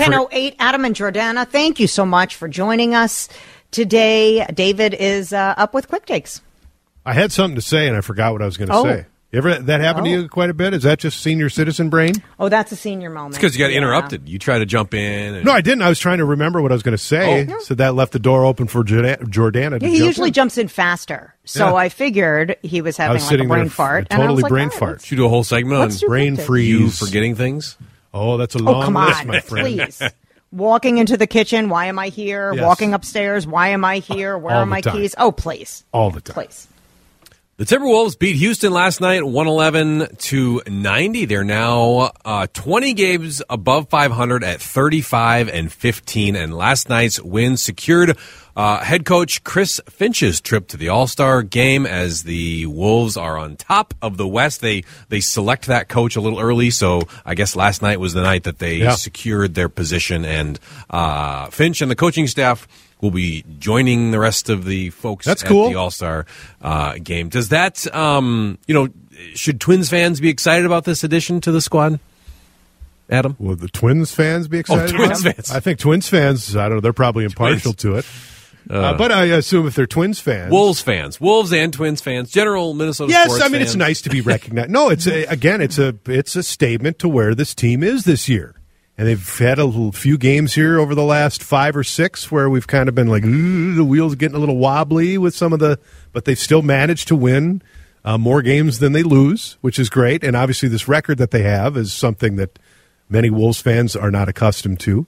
1008, Adam and Jordana, thank you so much for joining us today. David is uh, up with quick takes. I had something to say and I forgot what I was going to Oh. say. Ever that happened to Oh. you quite a bit? Is that just senior citizen brain? Oh, that's a senior moment. It's because you got Yeah. interrupted. You try to jump in. And, No, I didn't. I was trying to remember what I was going to say, Oh. so that left the door open for Jordana to Yeah, he jump usually in. jumps in faster. So Yeah. I figured he was having was like a brain there, fart. a and I totally was like, brain all right, fart. let's- Should we do a whole segment Let's on brain quick freeze. you forgetting things. Oh, that's a Oh, long come list, on, my friend. please. Walking into the kitchen, why am I here? Yes. Walking upstairs, why am I here? Where All are my time. keys? Oh, please. All the time. Please. The Timberwolves beat Houston last night, 111 to 90. They're now uh, 20 games above 500 at 35 and 15. And last night's win secured uh, head coach Chris Finch's trip to the All Star game as the Wolves are on top of the West. They they select that coach a little early, so I guess last night was the night that they Yeah. secured their position. And uh, Finch and the coaching staff will be joining the rest of the folks That's at cool. the All Star uh, game. Does that, um, you know, should Twins fans be excited about this addition to the squad? Adam, Will the Twins fans be excited? Oh, Twins about fans. I think Twins fans. I don't know. They're probably impartial to it, uh, but I assume if they're Twins fans, Wolves fans, Wolves and Twins fans, general Minnesota. Yes, I mean it's nice to be recognized. No, it's a, again, it's a it's a statement to where this team is this year, and they've had a little, few games here over the last five or six where we've kind of been like the wheels getting a little wobbly with some of the, but they've still managed to win uh, more games than they lose, which is great. And obviously, this record that they have is something that many Wolves fans are not accustomed to.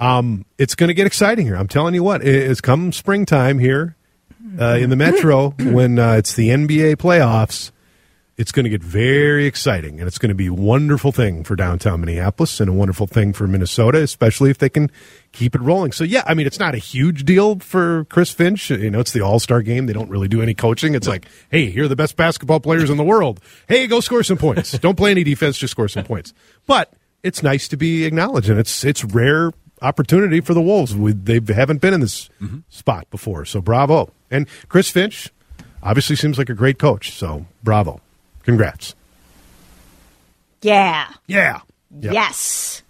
Um, it's going to get exciting here. I'm telling you what, it's come springtime here uh, in the Metro when uh, it's the NBA playoffs. It's going to get very exciting, and it's going to be a wonderful thing for downtown Minneapolis and a wonderful thing for Minnesota, especially if they can keep it rolling. So, yeah, I mean, it's not a huge deal for Chris Finch. You know, it's the All Star game. They don't really do any coaching. It's like, hey, here are the best basketball players in the world. Hey, go score some points. don't play any defense, just score some points. But it's nice to be acknowledged, and it's it's rare opportunity for the Wolves. We, they haven't been in this mm-hmm. spot before, so bravo. And Chris Finch obviously seems like a great coach, so bravo. Congrats. Yeah. Yeah. Yep. Yes.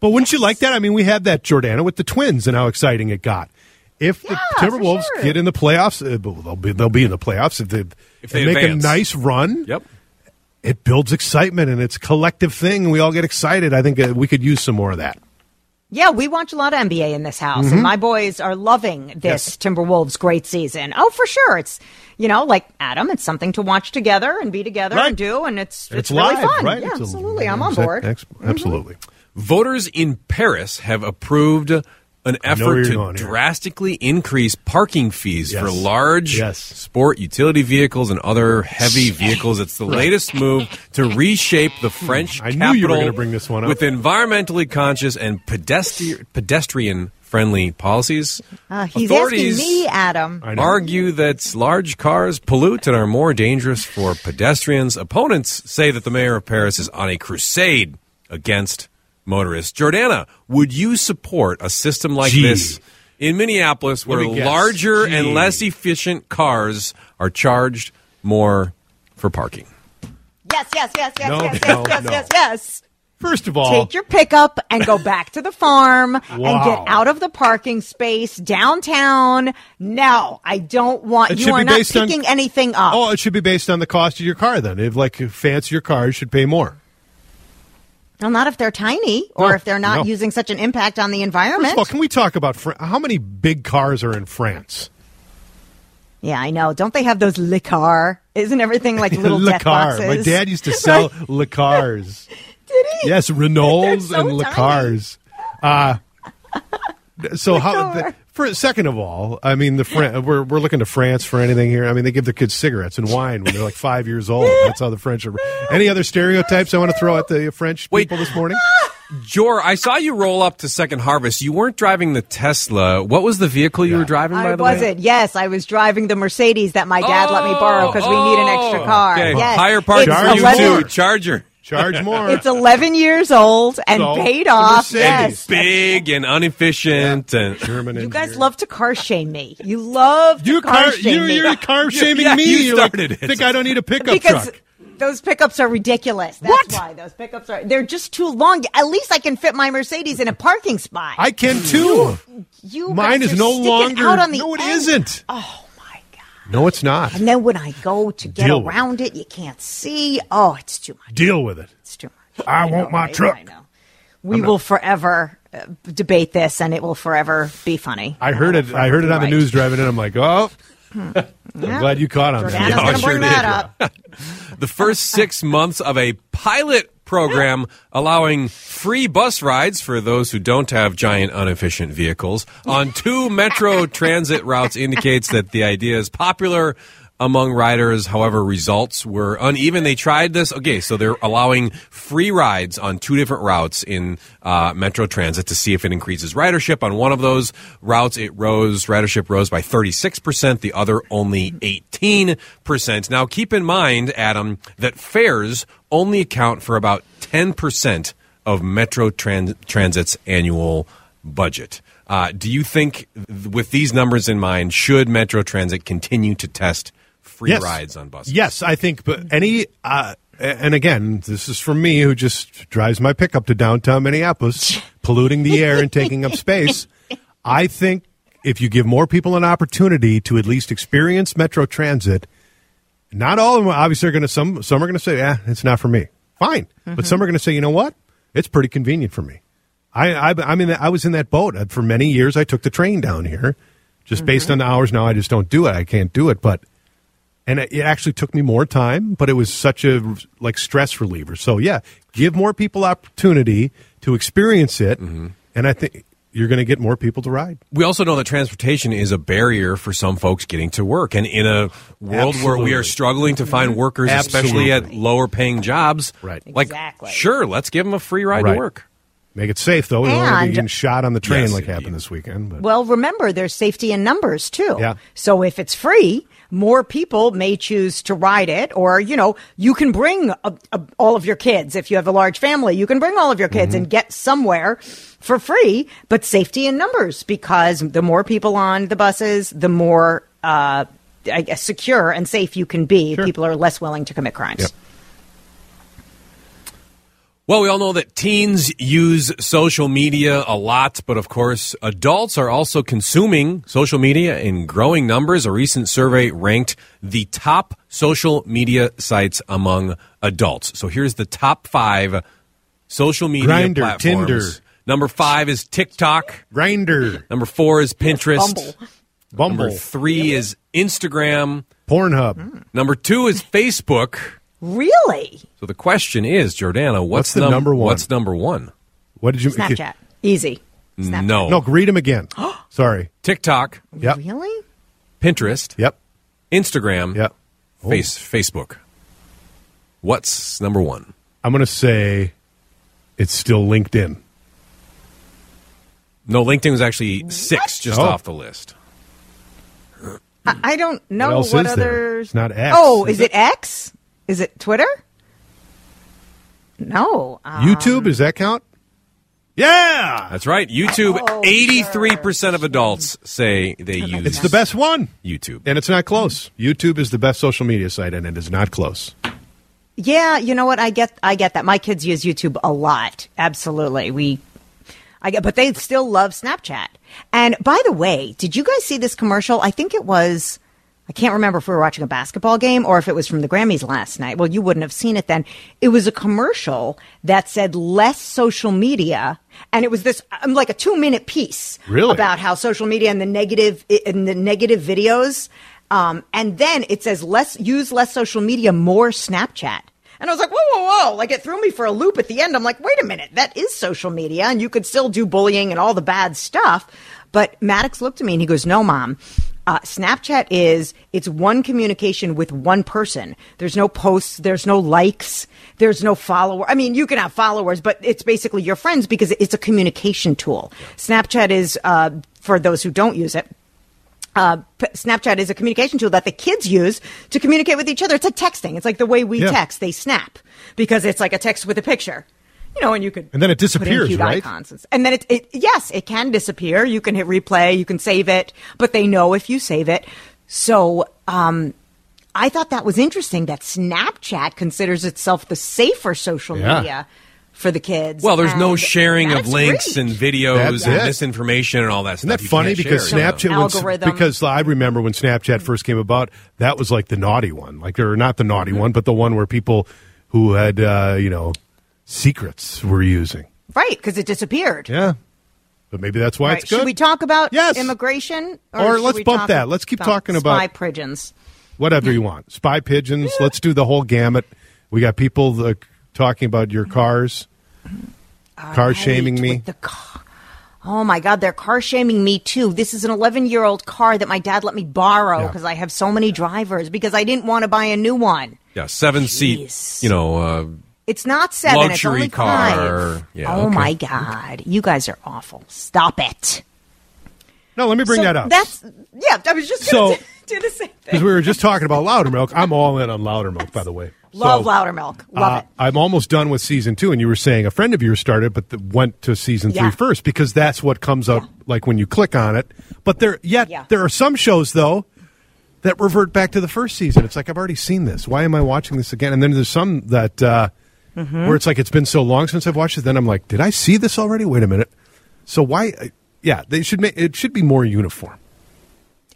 But wouldn't you like that? I mean, we had that Jordana with the Twins and how exciting it got. If the Yeah, for Timberwolves sure. get in the playoffs, uh, they'll be they'll be in the playoffs if they, If they and make advance. a nice run. Yep. It builds excitement and it's a collective thing. and We all get excited. I think uh, we could use some more of that. Yeah, we watch a lot of NBA in this house, Mm-hmm. and my boys are loving this Timberwolves great season. Oh, for sure. It's, you know, like Adam, it's something to watch together and be together Right. and do, and it's, it's, It's, really live, fun. right? Yeah, It's absolutely. I'm on board. ex- Absolutely. Voters in Paris have approved an effort to going here. drastically increase parking fees for large Yes. sport utility vehicles and other heavy vehicles. It's the latest move to reshape the French I knew capital you were gonna bring this one up. with environmentally conscious and pedestri- pedestrian friendly policies. Uh, he's Authorities asking me, Adam. Argue that large cars pollute and are more dangerous for pedestrians. Opponents say that the mayor of Paris is on a crusade against motorists. Jordana, would you support a system like Gee. this in Minneapolis where larger Gee. and less efficient cars are charged more for parking? Yes, yes, yes, yes, No, yes, no, yes, yes, no. yes, yes. First of all, Take your pickup and go back to the farm and get out of the parking space downtown. No, I don't want It you are not based on- picking anything up. oh, it should be based on the cost of your car. Then, if like fancier cars should pay more. Well, not if they're tiny or No, if they're not no. using such an impact on the environment. Well, can we talk about Fran- how many big cars are in France? yeah, I know. Don't they have those Le Car? Isn't everything like little Le death Car. boxes? My dad used to sell Le Cars. Did he? Yes, Renaults so and tiny. Cars. Uh, so how? The, for second of all, I mean, the Fran- we're we're looking to France for anything here. I mean, they give their kids cigarettes and wine when they're like five years old. That's how the French are. Any other stereotypes I want to throw at the French Wait. people this morning? Jor, I saw you roll up to Second Harvest. You weren't driving the Tesla. What was the vehicle you were driving? By I the way, wasn't. Yes, I was driving the Mercedes that my dad let me borrow because we need an extra Oh, car. Okay. Yes. Higher parts It's for you too. Charger. Charge more. It's 11 years old and So, paid the off. Mercedes. Yes. Big and inefficient and German You engineer. guys love to car shame me. You love to you car, car, shame you, me. you're car shaming Yeah, me. you You're like, started it. think I don't need a pickup because truck. those pickups are ridiculous. That's What? why those pickups are. They're just too long. At least I can fit my Mercedes in a parking spot. I can too. you Mine guys is are no sticking longer. Out on the no, it end. not Oh my god! No, it's not. And then when I go to get Deal around it, you can't see. Oh, it's too much. Deal with it. It's too much. I know, want my right? truck. I know. We will forever uh, debate this, and it will forever be funny. I heard it. I heard it on the news driving in. I'm like, oh, I'm glad you caught on Jordana's that. Yeah, I going to sure bring that up. the first six months of a pilot program allowing free bus rides for those who don't have giant inefficient vehicles. On two metro transit routes indicates that the idea is popular among riders. However results were uneven. They tried this okay so they're allowing free rides on two different routes in uh, metro transit to see if it increases ridership. On one of those routes it rose ridership rose by 36% the other only 18% now keep in mind adam that fares only account for about 10% of metro Tran- transit's annual budget uh, do you think th- with these numbers in mind should metro transit continue to test free Yes. rides on buses Yes, I think. But any, uh, and again, this is from me who just drives my pickup to downtown Minneapolis, polluting the air and taking up space. I think if you give more people an opportunity to at least experience Metro Transit, not all of them obviously are going to. Some some are going to say, "Yeah, it's not for me." Fine, but some mm-hmm. are going to say, "You know what? It's pretty convenient for me." I, I I'm in that, I was in that boat Uh, for many years. I took the train down here, just based mm-hmm. on the hours. Now I just don't do it. I can't do it, but and it it actually took me more time, but it was such a like stress reliever. So yeah, give more people opportunity to experience it, mm-hmm. and I think you're going to get more people to ride. We also know that transportation is a barrier for some folks getting to work. And in a world where we are struggling to find mm-hmm. workers, especially at lower paying jobs, Right. like, Exactly. sure, let's give them a free ride Right. to work. Make it safe though. We don't want to And- be getting shot on the train Yes, like indeed. happened this weekend. But Well, remember, there's safety in numbers too. Yeah. So if it's free, more people may choose to ride it, or you know, you can bring a, a, all of your kids. If you have a large family, you can bring all of your kids Mm-hmm. and get somewhere for free. But safety in numbers, because the more people on the buses, the more. Uh, I guess secure and safe you can be. People are less willing to commit crimes. Yep. Well, we all know that teens use social media a lot, but of course, adults are also consuming social media in growing numbers. A recent survey ranked the top social media sites among adults. So here's the top five social media Grindr, platforms. Tinder. Number five is TikTok. Grindr, Number four is Pinterest. Bumble. Bumble, Number three is Instagram. Pornhub. Number two is Facebook. Really? So the question is, Jordana, what's, What's the num- number one? What's number one? What did you? Snapchat. Easy. Snapchat. No. No, read them again. Sorry. TikTok, Yep. Really? Pinterest, Yep. Instagram, Yep. Oh. Face Facebook. What's number one? I'm going to say it's still LinkedIn. No, LinkedIn was actually six just Oh. off the list. I, I don't know What else what is there? others. It's not X, Oh, is is it X? Is it Twitter? No. Uh, YouTube does that count? Yeah, That's right. YouTube. Oh, Eighty-three percent of adults say they use it's the best one, YouTube. and it's not close. YouTube is the best social media site, and it is not close. yeah, you know what? I get. I get that. My kids use YouTube a lot. Absolutely. We. I get, but they still love Snapchat. And by the way, did you guys see this commercial? I think it was. I can't remember if we were watching a basketball game or if it was from the Grammys last night. Well, you wouldn't have seen it then. It was a commercial that said less social media, and it was this um, like a two minute piece Really? about how social media and the negative and the negative videos. Um, and then it says less use less social media, more Snapchat. And I was like, whoa, whoa, whoa! Like it threw me for a loop at the end. I'm like, wait a minute, that is social media, and you could still do bullying and all the bad stuff. But Maddox looked at me and he goes, "No, mom, Uh, Snapchat is it's one communication with one person. There's no posts, there's no likes, there's no follower. I mean, you can have followers, but it's basically your friends because it's a communication tool. Snapchat is uh, for those who don't use it. Uh, P- Snapchat is a communication tool that the kids use to communicate with each other. It's like texting. It's like the way we Yeah. text. They snap because it's like a text with a picture. You know, and you could And then it put in disappears, cute right? icons. And- And then it, it, yes, it can disappear. You can hit replay, you can save it, but they know if you save it. So, um, I thought that was interesting that Snapchat considers itself the safer social Yeah. media for the kids. Well, there's no sharing of links great. and videos That's and misinformation and all that Isn't stuff. that You funny? Because share. Snapchat, No. was, Algorithm. because I remember when Snapchat first came about, that was like the naughty one. Like, or not the naughty Mm-hmm. one, but the one where people who had, uh, you know, secrets we're using. Right, because it disappeared. Yeah. But maybe that's why Right. it's good. Should we talk about Yes. immigration? Or should let's bump that. Let's keep talking about- spy pigeons. Whatever you want. Spy pigeons. Let's do the whole gamut. We got people talking about your cars, car shaming me. the car. Oh my God, they're car shaming me too. This is an 11 year old car that my dad let me borrow Yeah. because I have so many drivers because I didn't want to buy a new one. Yeah, seven seat, you know, uh, It's not seven, it's Luxury only car. five. Yeah, oh okay. my God, you guys are awful. Stop it. No, let me bring So that up. That's yeah. I was just So- going do the same thing Because we were just talking about Loudermilk. I'm all in on Loudermilk, by the way. Love So, louder milk. Love uh, it. I'm almost done with season two, and you were saying a friend of yours started, but the, went to season Yeah. three first because that's what comes up like when you click on it. But there, yet Yeah. there are some shows though that revert back to the first season. It's like I've already seen this. Why am I watching this again? And then there's some that uh, Mm-hmm. where it's like it's been so long since I've watched it. Then I'm like, did I see this already? Wait a minute. So why? uh, Yeah, they should make it should be more uniform.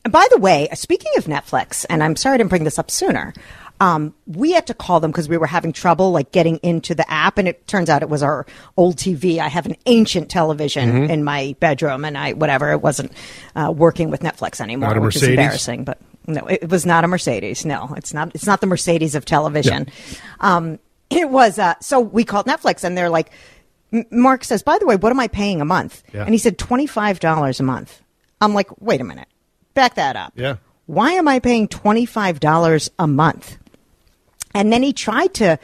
And by the way, speaking of Netflix, and I'm sorry I didn't bring this up sooner, um, we had to call them because we were having trouble like getting into the app, and it turns out it was our old TV. I have an ancient television Mm-hmm. in my bedroom, and I whatever it wasn't uh, working with Netflix anymore, Not a which is Mercedes? embarrassing. But no, it, it was not a Mercedes. No, it's not. It's not the Mercedes of television. Um, it was. Uh, so we called Netflix, and they're like. Mark says, by the way, what am I paying a month? Yeah. And he said, $25 a month. I'm like, wait a minute. Back that up. Yeah. Why am I paying $25 a month? And then he tried to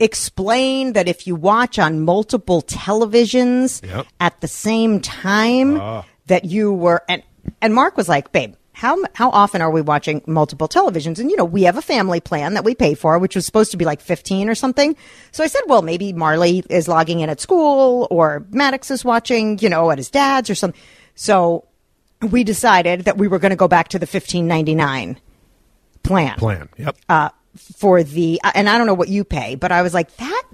explain that if you watch on multiple televisions Yep. at the same time, that you were and and Mark was like, "Babe, how how often are we watching multiple televisions?" And you know, we have a family plan that we pay for, which was supposed to be like fifteen or something. So I said, "Well, maybe Marley is logging in at school, or Maddox is watching, you know, at his dad's or something." So we decided that we were going to go back to the fifteen ninety nine plan Plan. Yep. uh, for the uh, and I don't know what you pay, but I was like that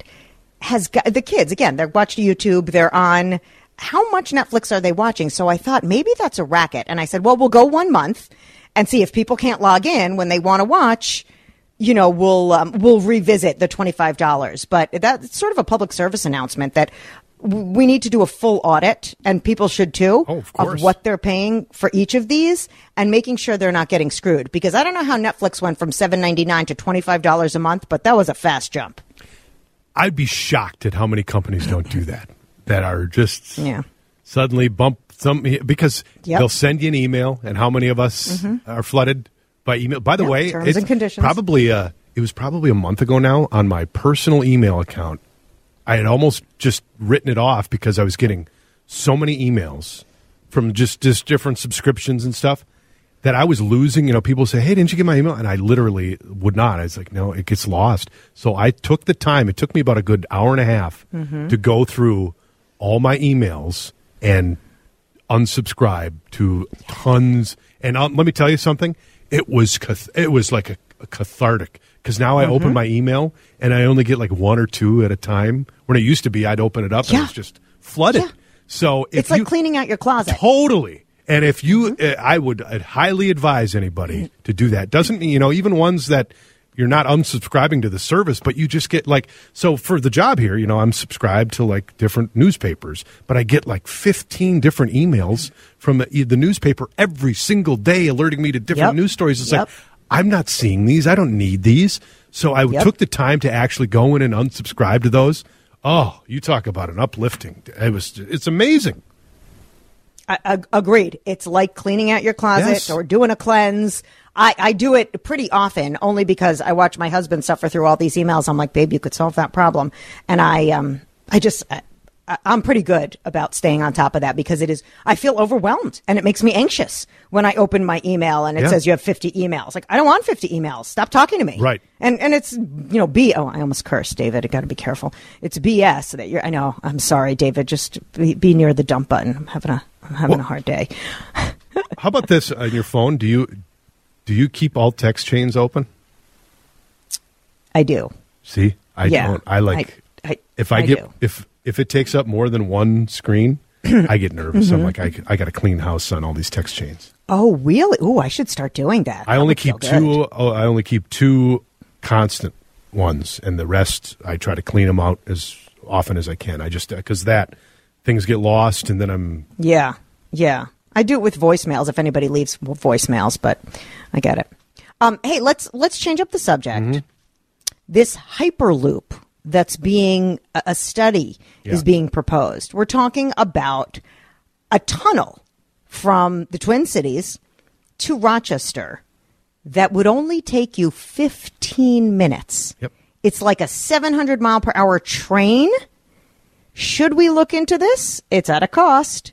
has got the kids again. They're watching YouTube. They're on. How much Netflix are they watching? So I thought maybe that's a racket, and I said, well, we'll go one month and see if people can't log in when they want to watch. You know, we'll um, we'll revisit the twenty five dollars, but that's sort of a public service announcement that we need to do a full audit, and people should too, Oh, of course. what they're paying for each of these and making sure they're not getting screwed. Because I don't know how Netflix went from seven ninety nine to twenty five dollars a month, but that was a fast jump. I'd be shocked at how many companies don't do that. That are just Yeah. suddenly bump some because Yep. they'll send you an email, and how many of us are flooded by email? By the Yep, way, terms it's and conditions. probably uh, it was probably a month ago now on my personal email account. I had almost just written it off because I was getting so many emails from just just different subscriptions and stuff that I was losing. You know, people say, "Hey, didn't you get my email?" And I literally would not. I was like, "No, it gets lost." So I took the time. It took me about a good hour and a half Mm-hmm. to go through all my emails and unsubscribe to tons. And um, let me tell you something. It was cath- it was like a, a cathartic because now I Mm-hmm. open my email and I only get like one or two at a time. When it used to be, I'd open it up and Yeah. it was just flooded. Yeah. So It's like you, cleaning out your closet. Totally. And if you, Mm-hmm. uh, I would I'd highly advise anybody to do that. Doesn't mean, you know, even ones that you're not unsubscribing to the service, but you just get like, so for the job here, you know, I'm subscribed to like different newspapers, but I get like 15 different emails from the, the newspaper every single day alerting me to different Yep. news stories. It's Yep. like, I'm not seeing these. I don't need these. So I Yep. took the time to actually go in and unsubscribe to those. Oh, you talk about an uplifting. It was, it's amazing. I, ag- agreed. It's like cleaning out your closet Yes. or doing a cleanse. I, I do it pretty often, only because I watch my husband suffer through all these emails. I'm like, babe, you could solve that problem, and I um I just. I, I'm pretty good about staying on top of that because it is. I feel overwhelmed and it makes me anxious when I open my email and it Yeah. says you have 50 emails. Like I don't want 50 emails. Stop talking to me. Right. And and it's you know B. Oh, I almost cursed, David. I got to be careful. It's BS that you're. I know. I'm sorry, David. Just be, be near the dump button. I'm having a I'm having a hard day. How about this on your phone? Do you do you keep all text chains open? I do. See, I Yeah. don't. I like I- I- if I, I get do. if if it takes up more than one screen, I get nervous. Mm-hmm. I'm like, I, I got to clean house on all these text chains. Oh, really? Oh, I should start doing that. I That only keep two. Oh, I only keep two constant ones, and the rest I try to clean them out as often as I can. I just because that things get lost, and then I'm Yeah, yeah. I do it with voicemails if anybody leaves voicemails, but I get it. Um, hey, let's let's change up the subject. Mm-hmm. This hyperloop that's being a, a study Yeah. is being proposed. We're talking about a tunnel from the Twin Cities to Rochester that would only take you 15 minutes. Yep. It's like a 700 mile per hour train. Should we look into this? It's at a cost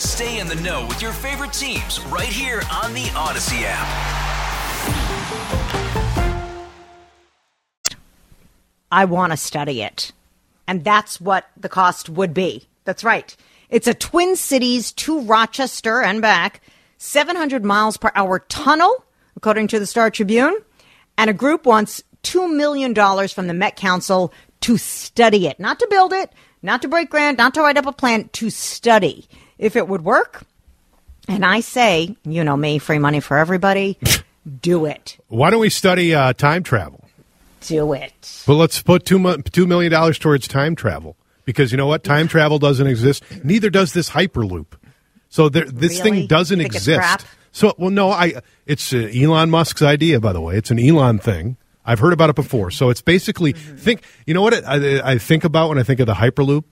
Stay in the know with your favorite teams right here on the Audacy app. I want to study it. And that's what the cost would be. That's right. It's a Twin Cities to Rochester and back, 700 miles per hour tunnel, according to the Star Tribune. And a group wants $2 million from the Met Council to study it, not to build it, not to break ground, not to write up a plan, to study if it would work. And I say, you know me, free money for everybody. do it. why don't we study uh, time travel? Do it. Well, let's put two mo- two million dollars towards time travel because you know what? Time travel doesn't exist. Neither does this hyperloop. So there, this Really? thing doesn't exist. crap? So, well, no, I. It's uh, Elon Musk's idea, by the way. It's an Elon thing. I've heard about it before. So it's basically Mm-hmm. think. You know what it, I, I think about when I think of the hyperloop?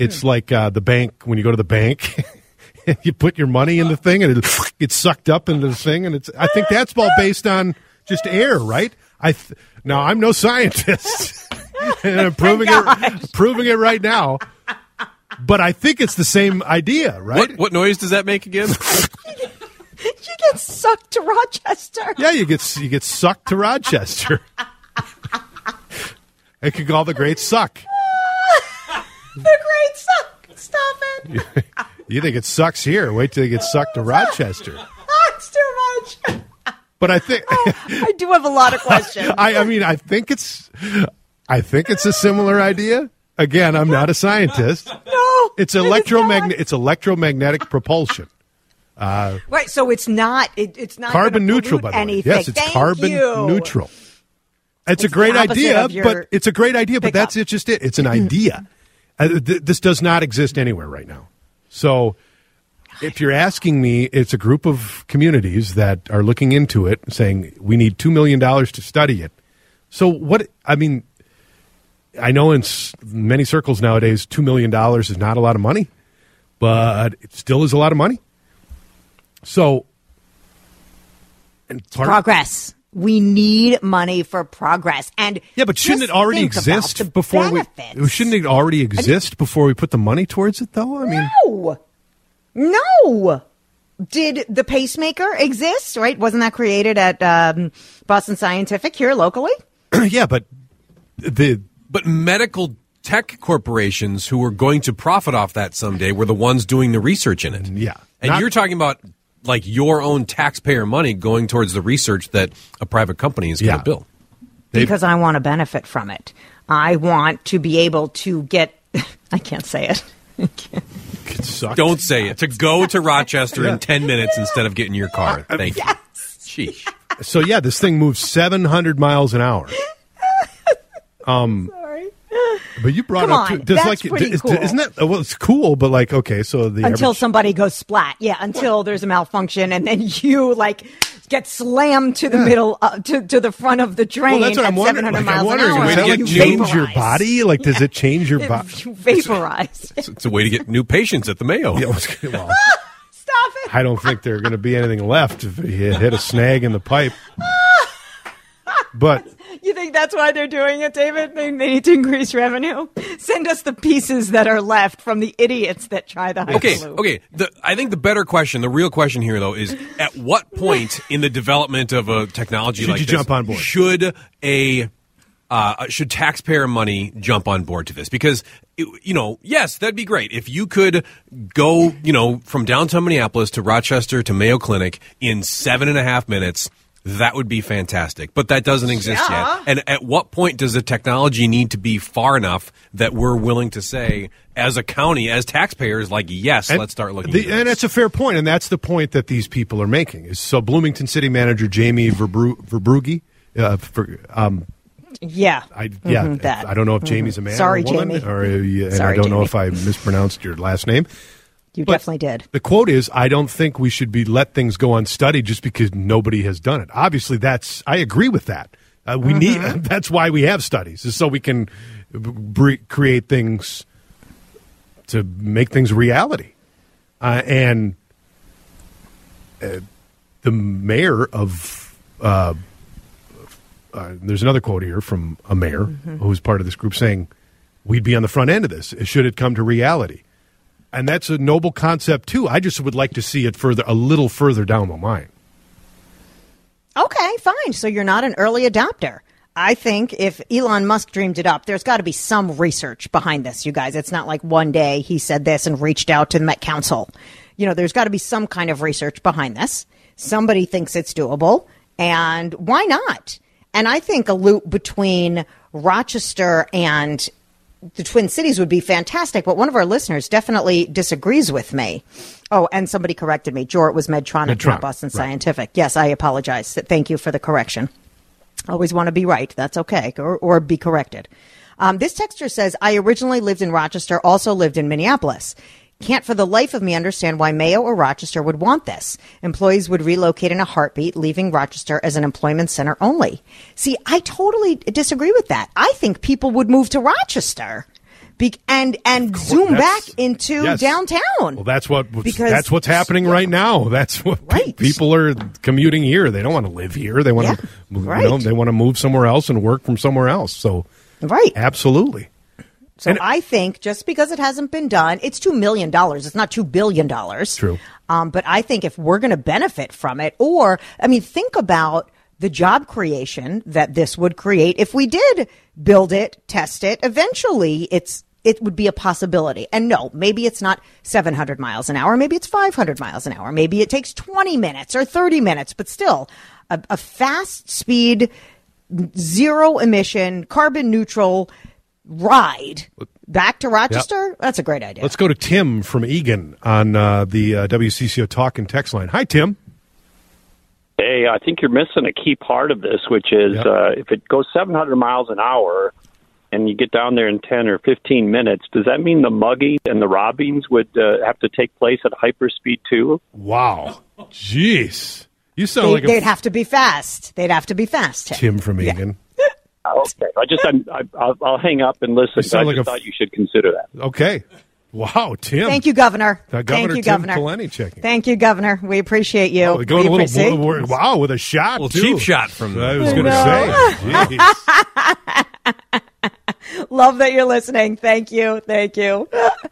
It's Hmm. like uh, the bank when you go to the bank. you put your money in the thing and it gets sucked up into the thing, and it's. I think that's all based on just air, right? I th- now I'm no scientist, and I'm proving it proving it right now. But I think it's the same idea, right? What what noise does that make again? You get sucked to Rochester. Yeah, you get you get sucked to Rochester. it could call the Great Suck. The great suck. Stop it. You think it sucks here? Wait till you get sucked to Rochester. Ah, that's too much. But I think oh, I do have a lot of questions. I, I mean I think it's I think it's a similar idea. Again, I'm not a scientist. no, It's electromagnet. not. It's electromagnetic propulsion. Uh, right, so it's not. It, it's not carbon neutral, by the way. anything. Yes, it's Thank carbon you. neutral. It's, It's a great idea, but it's a great idea, but that's it. Just it. It's an mm-hmm. idea. Th- this does not exist anywhere right now. So, if you're asking me, it's a group of communities that are looking into it, saying we need two million dollars to study it. So, what? I mean, I know in many circles nowadays, two million dollars is not a lot of money, but it still is a lot of money. So, and part, Progress. We need money for progress, and yeah, but shouldn't it already exist before benefits. we? Shouldn't it already exist before we put the money towards it, though? I mean, No, no. Did the pacemaker exist? Right? Wasn't that created at um, Boston Scientific here locally? yeah, but the But medical tech corporations who were going to profit off that someday were the ones doing the research in it. Yeah. And Not- you're talking about like your own taxpayer money going towards the research that a private company is going to Yeah. build. They- because I want to benefit from it. I want to be able to get. I can't say it. it. Don't say it. To go to Rochester in 10 minutes instead of getting your car. Thank you. Sheesh. So yeah, this thing moves 700 miles an hour. Sorry. Um, But you brought Come up on, too- that's like pretty is- cool. isn't that well? It's cool, but like okay, so the Until average- somebody goes splat. Yeah, until there's a malfunction and then you like get slammed to the middle uh, to to the front of the train Well, that's what at I'm wondering. 700 Like, I'm miles wondering, an hour. does that like You change your body? Like, does it change your body? You vaporize. It's, it's a way to get new patients at the Mayo. Yeah, well, Stop it. I don't think there's going to be anything left if you hit a snag in the pipe. But You think that's why they're doing it, David? They, they need to increase revenue. Send us the pieces that are left from the idiots that try the Okay, Hyperloop. okay. The, I think the better question, the real question here, though, is at what point in the development of a technology Should like you this jump on board? should a uh, should taxpayer money jump on board to this? Because it- you know, yes, that'd be great if you could go, you know, from downtown Minneapolis to Rochester to Mayo Clinic in seven and a half minutes. That would be fantastic, but that doesn't exist Yeah. yet. And at what point does the technology need to be far enough that we're willing to say, as a county, as taxpayers, like, yes, And let's start looking. the- at this. and that's a fair point, and that's the point that these people are making. Is so Bloomington City Manager Jamie Verbru- Verbrugge, uh, for, um, Yeah. I yeah, Mhm, that. I don't know if Jamie's a man Sorry, or a woman, Jamie. or uh, yeah, and I don't know if I mispronounced your last name. You But definitely did. The quote is, "I don't think we should be let things go unstudied just because nobody has done it." Obviously, that's I agree with that. Uh, we need that's why we have studies, is so we can bre- create things to make things reality. Uh, and uh, the mayor of uh, uh, there's another quote here from a mayor who's part of this group saying, "We'd be on the front end of this should it come to reality." And that's a noble concept too. I just would like to see it further, a little further down the line. Okay, fine. So you're not an early adopter. I think if Elon Musk dreamed it up, there's got to be some research behind this, you guys. It's not like one day he said this and reached out to the Met Council. You know, there's got to be some kind of research behind this. Somebody thinks it's doable, and why not? And I think a loop between Rochester and the Twin Cities would be fantastic, but one of our listeners definitely disagrees with me. Oh, and somebody corrected me. Jor, it was Medtronic, Medtronic, not Boston right. Scientific. Yes, I apologize. Thank you for the correction. Always want to be right. That's okay, or, or be corrected. Um, this texture says, I originally lived in Rochester, also lived in Minneapolis. Can't for the life of me understand why Mayo or Rochester would want this. Employees would relocate in a heartbeat, leaving Rochester as an employment center only. See, I totally disagree with that. I think people would move to Rochester be- and and zoom back into yes. downtown. Well, that's what Because- that's what's happening right now. That's what pe- people are commuting here. They don't want to live here. They want Yeah, to, you know, they want to move somewhere else and work from somewhere else. So, right. absolutely. So And- I think just because it hasn't been done, it's two million dollars. It's not two billion dollars. True. Um, but I think if we're going to benefit from it, or I mean, think about the job creation that this would create if we did build it, test it. Eventually, it's it would be a possibility. And no, maybe it's not 700 miles an hour. Maybe it's 500 miles an hour. Maybe it takes 20 minutes or 30 minutes. But still, a, a fast speed, zero emission, carbon neutral ride back to Rochester. That's a great idea. Let's go to Tim from Eagan on uh, the uh, WCCO talk and text line. Hi, Tim. Hey, I think you're missing a key part of this, which is Yep. uh, if it goes 700 miles an hour and you get down there in 10 or 15 minutes, does that mean the mugging and the robbings would uh, have to take place at hyperspeed too? Wow. Jeez. You sound they, like a they'd have to be fast. They'd have to be fast. Tim. Tim from Eagan. Okay, I just I'm, I, I'll, I'll hang up and listen. You sound I like just a- thought you should consider that. Okay. Wow, Tim. Thank you, Governor. Uh, Thank you, Tim Governor. Pawlenty checking. Thank you, Governor. We appreciate you. Oh, going we a little appreciate- bl- wow with a shot, Little too. cheap shot from I was going to say. Love that you're listening. Thank you. Thank you.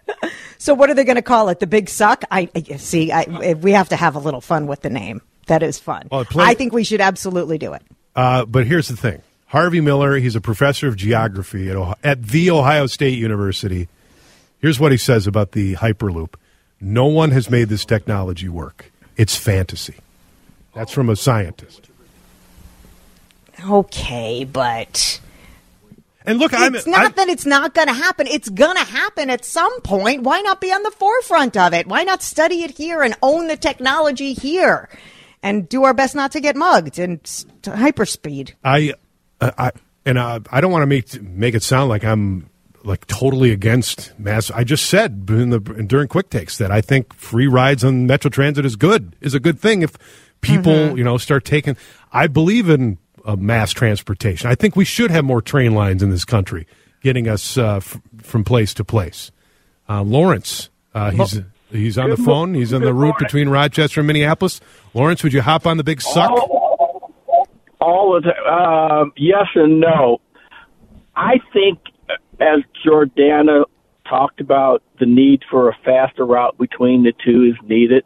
so, what are they going to call it? The Big Suck? I I- see. I, we have to have a little fun with the name. That is fun. Well, play- I think we should absolutely do it. Uh, but here's the thing: Harvey Miller, he's a professor of geography at, Ohio, at the Ohio State University. Here's what he says about the Hyperloop: No one has made this technology work. It's fantasy. That's from a scientist. Okay, but And look, I'm it's not I'm- that it's not going to happen. It's going to happen at some point. Why not be on the forefront of it? Why not study it here and own the technology here? and do our best not to get mugged and hyperspeed. I, uh, I and uh, I don't want to make make it sound like I'm like totally against mass. I just said in the during quick takes that I think free rides on Metro Transit is good is a good thing if people you know start taking. I believe in uh, mass transportation. I think we should have more train lines in this country, getting us uh, f- from place to place. Uh, Lawrence, uh, he's he's on the phone. He's on the route between Rochester and Minneapolis. Lawrence, would you hop on the big suck? All of the um, yes and no. I think, as Jordana talked about, the need for a faster route between the two is needed.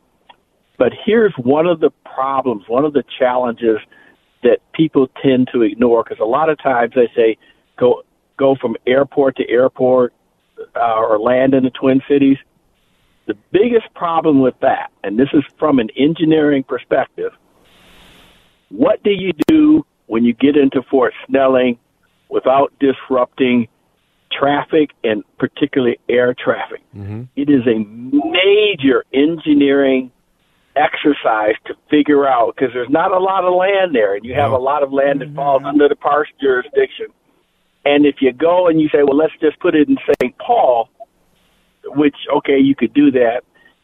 But here's one of the problems, one of the challenges that people tend to ignore because a lot of times they say go go from airport to airport uh, or land in the Twin Cities. The biggest problem with that, and this is from an engineering perspective, what do you do when you get into Fort Snelling without disrupting traffic and particularly air traffic? It is a major engineering exercise to figure out because there's not a lot of land there, and you have No. a lot of land that falls under the parks jurisdiction. And if you go and you say, well, let's just put it in St. Paul, which okay, you could do that,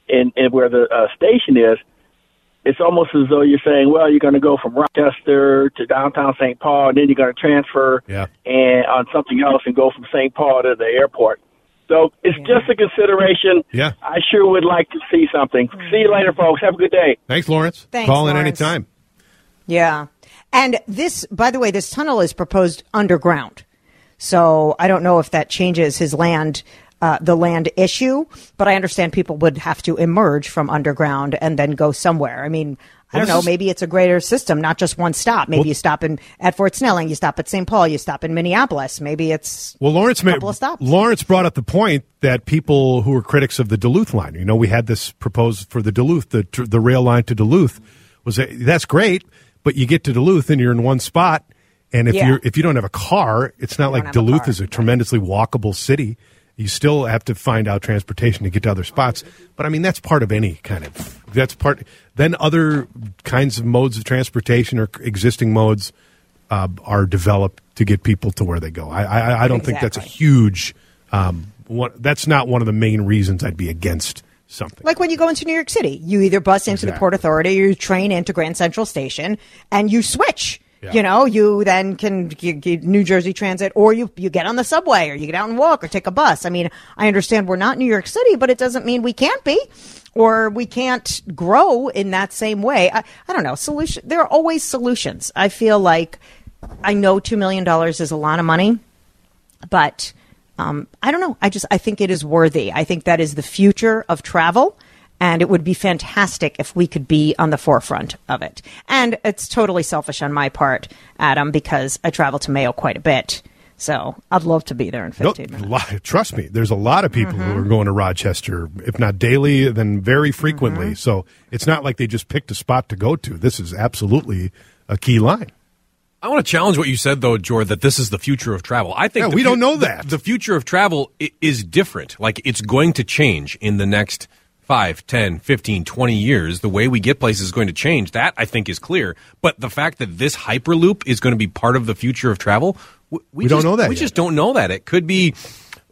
and and where the uh, station is, it's almost as though you're saying, well, you're going to go from Rochester to downtown St. Paul, and then you're going to transfer Yeah. and on something else and go from St. Paul to the airport. So it's just a consideration. Yeah. I sure would like to see something. See you later, folks. Have a good day. Thanks, Lawrence. Thanks, Call in anytime. Yeah. And this, by the way, this tunnel is proposed underground. So I don't know if that changes his land, uh, the land issue, but I understand people would have to emerge from underground and then go somewhere. I mean, I don't know. Maybe it's a greater system, not just one stop. Maybe Well- you stop in at Fort Snelling, you stop at St. Paul, you stop in Minneapolis. Maybe it's Well, Lawrence, ma- Couple of stops. Lawrence brought up the point that people who were critics of the Duluth line, you know, we had this proposed for the Duluth, the the rail line to Duluth, was that, that's great, but you get to Duluth and you're in one spot, and if Yeah. you're if you don't have a car, it's not don't like a Duluth car. is a tremendously walkable city. You still have to find out transportation to get to other spots, but I mean that's part of any kind of that's part. Then other kinds of modes of transportation or existing modes uh, are developed to get people to where they go. I, I, I don't think that's a huge. Um, one, that's not one of the main reasons I'd be against something. Like when you go into New York City, you either bus into the Port Authority or you train into Grand Central Station and you switch. Yeah. You know, you then can New Jersey Transit or you, you get on the subway or you get out and walk or take a bus. I mean, I understand we're not New York City, but it doesn't mean we can't be or we can't grow in that same way. I, I don't know. Solution. There are always solutions. I feel like I know $2 million is a lot of money but um, I don't know. I just I think it is worthy. I think that is the future of travel, and it would be fantastic if we could be on the forefront of it. And it's totally selfish on my part, Adam, because I travel to Mayo quite a bit, so I'd love to be there in No, fifteen minutes. li- trust me, there's a lot of people who mm-hmm. are going to Rochester, if not daily, then very frequently. Mm-hmm. So it's not like they just picked a spot to go to. This is absolutely a key line. I want to challenge what you said, though, Jord, that this is the future of travel. I think Yeah, the we don't know that. The, future of travel is different. Like, it's going to change in the next 5, 10, 15, 20 years. The way we get places is going to change. That, I think, is clear. But the fact that this Hyperloop is going to be part of the future of travel, w- we, We don't know that We yet. just don't know that. It could be.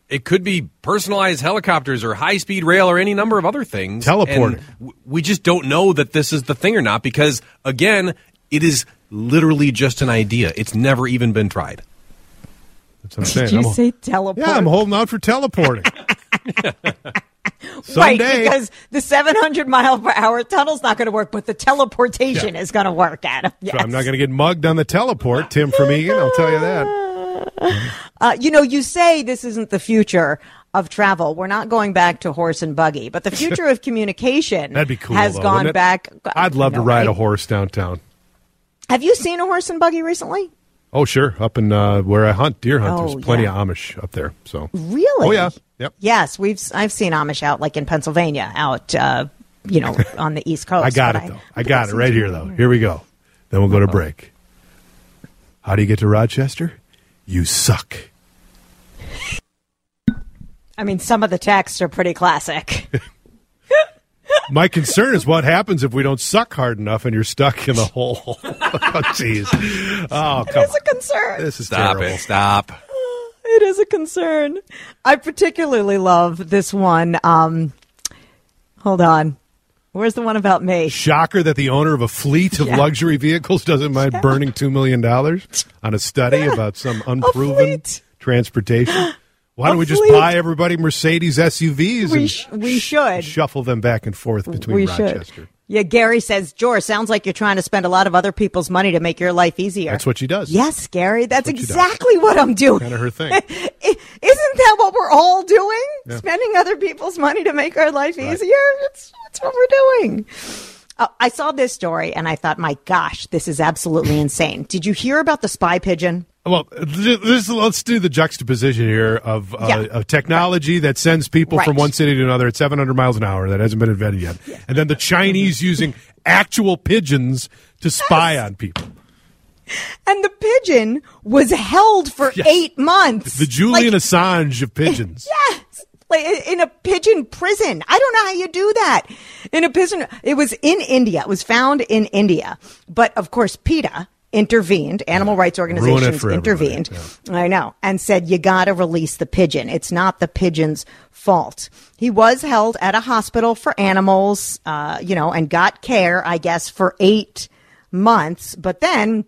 It could be personalized helicopters or high speed rail or any number of other things. Teleporting. And w- we just don't know that this is the thing or not because, again, it is literally just an idea. It's never even been tried. That's what I'm saying. Did you I'm- say teleport? yeah, I'm holding out for teleporting. right, because the 700 mile per hour tunnel's not going to work, but the teleportation is going to work, Adam. Yes. I'm not going to get mugged on the teleport, Tim from Eagan. I'll tell you that. Uh, you know, you say this isn't the future of travel. We're not going back to horse and buggy, but the future of communication That'd be cool. has though, gone back. I'd love No, to ride right? a horse downtown. Have you seen a horse and buggy recently? Oh, sure. Up in uh, where I hunt, deer hunt, Oh, there's plenty yeah. of Amish up there. So Really? Oh, yeah. Yep. Yes, we've. I've seen Amish out like in Pennsylvania, out uh, you know on the East Coast. I got it though. I think got it right here though. Here we go. Then we'll go to break. How do you get to Rochester? You suck. I mean, some of the texts are pretty classic. My concern is what happens if we don't suck hard enough and you're stuck in the hole. oh, jeez. Oh, come It's a concern. This is Stop terrible. it. Stop. It is a concern. I particularly love this one. Um, hold on. Where's the one about me? Shocker that the owner of a fleet of Yeah. luxury vehicles doesn't mind burning $2 million on a study about some unproven transportation. Why don't we just buy everybody Mercedes SUVs We and sh- we should. shuffle them back and forth between we Rochester? should. Yeah, Gary says, George, sounds like you're trying to spend a lot of other people's money to make your life easier. That's what she does. Yes, Gary, that's, what exactly what I'm doing. Kind of her thing. Isn't that what we're all doing? Spending other people's money to make our life easier? That's, that's what we're doing. Uh, I saw this story and I thought, my gosh, this is absolutely insane. Did you hear about the spy pigeon? Well, this, let's do the juxtaposition here of, uh, Yeah. of technology that sends people from one city to another at 700 miles an hour that hasn't been invented yet. And then the Chinese using actual pigeons to spy on people. And the pigeon was held for Yes. eight months. The Julian Like, Assange of pigeons. Yes. Like in a pigeon prison. I don't know how you do that. In a pigeon, it was in India. It was found in India. But of course, PETA intervened, animal rights organizations intervened. I know. And said, you got to release the pigeon. It's not the pigeon's fault. He was held at a hospital for animals, uh, you know, and got care, I guess, for eight months. But then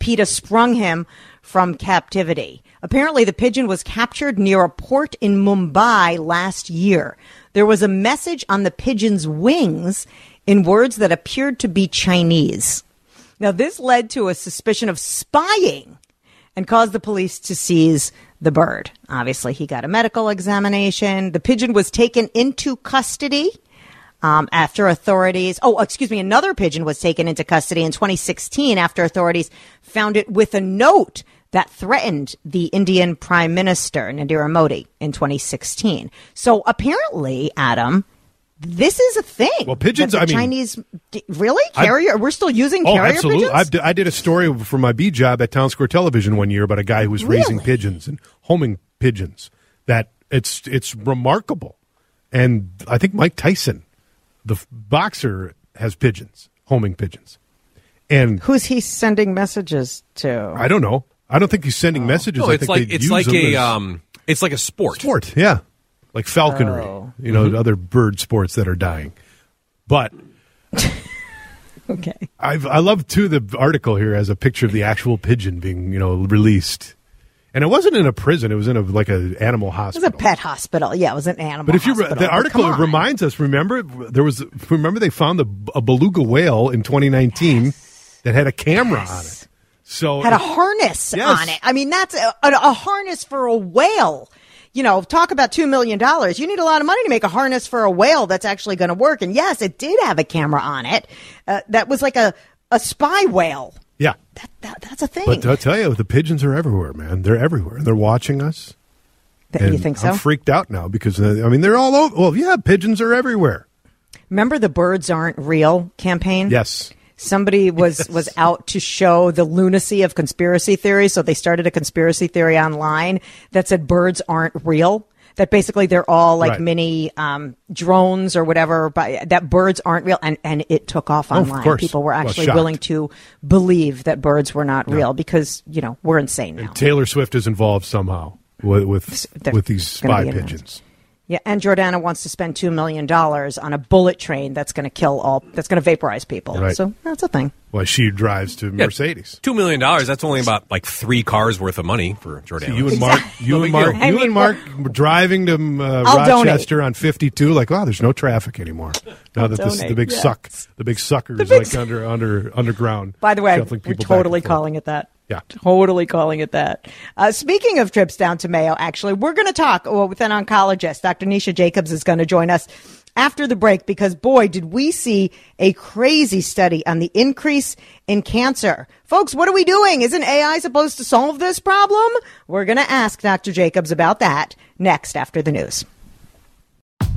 PETA sprung him from captivity. Apparently, the pigeon was captured near a port in Mumbai last year. There was a message on the pigeon's wings in words that appeared to be Chinese. Now, this led to a suspicion of spying and caused the police to seize the bird. Obviously, he got a medical examination. The pigeon was taken into custody um, after authorities. Oh, excuse me. Another pigeon was taken into custody in 2016 after authorities found it with a note that threatened the Indian Prime Minister Narendra Modi in 2016. So apparently, Adam. This is a thing. Well, pigeons, that the I mean- Chinese d- really I- carrier. we're still using Oh, carrier absolutely. pigeons. I've d- I did a story for my B job at Town Square Television one year about a guy who was raising Really? pigeons and homing pigeons. That it's it's remarkable, and I think Mike Tyson, the f- boxer, has pigeons, homing pigeons, and Who's he sending messages to? I don't know. I don't think he's sending messages. No, I it's think like they it's use like a as um, it's like a sport. sport. Yeah, like falconry. Oh. You know, other bird sports that are dying, but. Okay. I've, I love too the article here has a picture of the actual pigeon being you know released, and it wasn't in a prison; it was in a like a animal It was hospital. a pet hospital. Yeah, it was an animal. But if you re- hospital. the article reminds us, remember there was remember they found the, a beluga whale in 2019 that had a camera on it. So had a harness Yes. on it. I mean, that's a, a, a harness for a whale. You know, talk about two million dollars. You need a lot of money to make a harness for a whale that's actually going to work. And yes, it did have a camera on it. Uh, that was like a a spy whale. yeah. That, that that's a thing. But I'll tell you, the pigeons are everywhere, man. They're everywhere. They're watching us. That- you think so? I'm freaked out now because uh, I mean they're all over. Well, yeah, pigeons are everywhere. Remember the birds aren't real campaign? Yes. Somebody was was out to show the lunacy of conspiracy theories, so they started a conspiracy theory online that said birds aren't real. That basically they're all like Right. mini um, drones or whatever, but that birds aren't real, and and it took off of online. course. People were actually shocked. willing to believe that birds were not real because you know we're insane now. Taylor Swift is involved somehow with with, with these spy pigeons. Yeah, and Jordana wants to spend two million dollars on a bullet train that's going to kill all, that's going to vaporize people. Right. So that's a thing. Well, she drives to Yeah, Mercedes. Two million dollars. That's only about like three cars worth of money for Jordan. You and Mark, you and Mark, deal. I you mean, and Mark were driving to uh, I'll donate. Rochester on 52. Like, wow, there's no traffic anymore. Now that this is the big yes. suck, the big suckers big like su- under under underground. By the way, shuffling we're people back and totally calling it that. Yeah. Totally calling it that. Uh, speaking of trips down to Mayo, actually, we're going to talk well, with an oncologist. Dr. Nisha Jacobs is going to join us after the break because, boy, did we see a crazy study on the increase in cancer. Folks, what are we doing? Isn't AI supposed to solve this problem? We're going to ask Dr. Jacobs about that next after the news.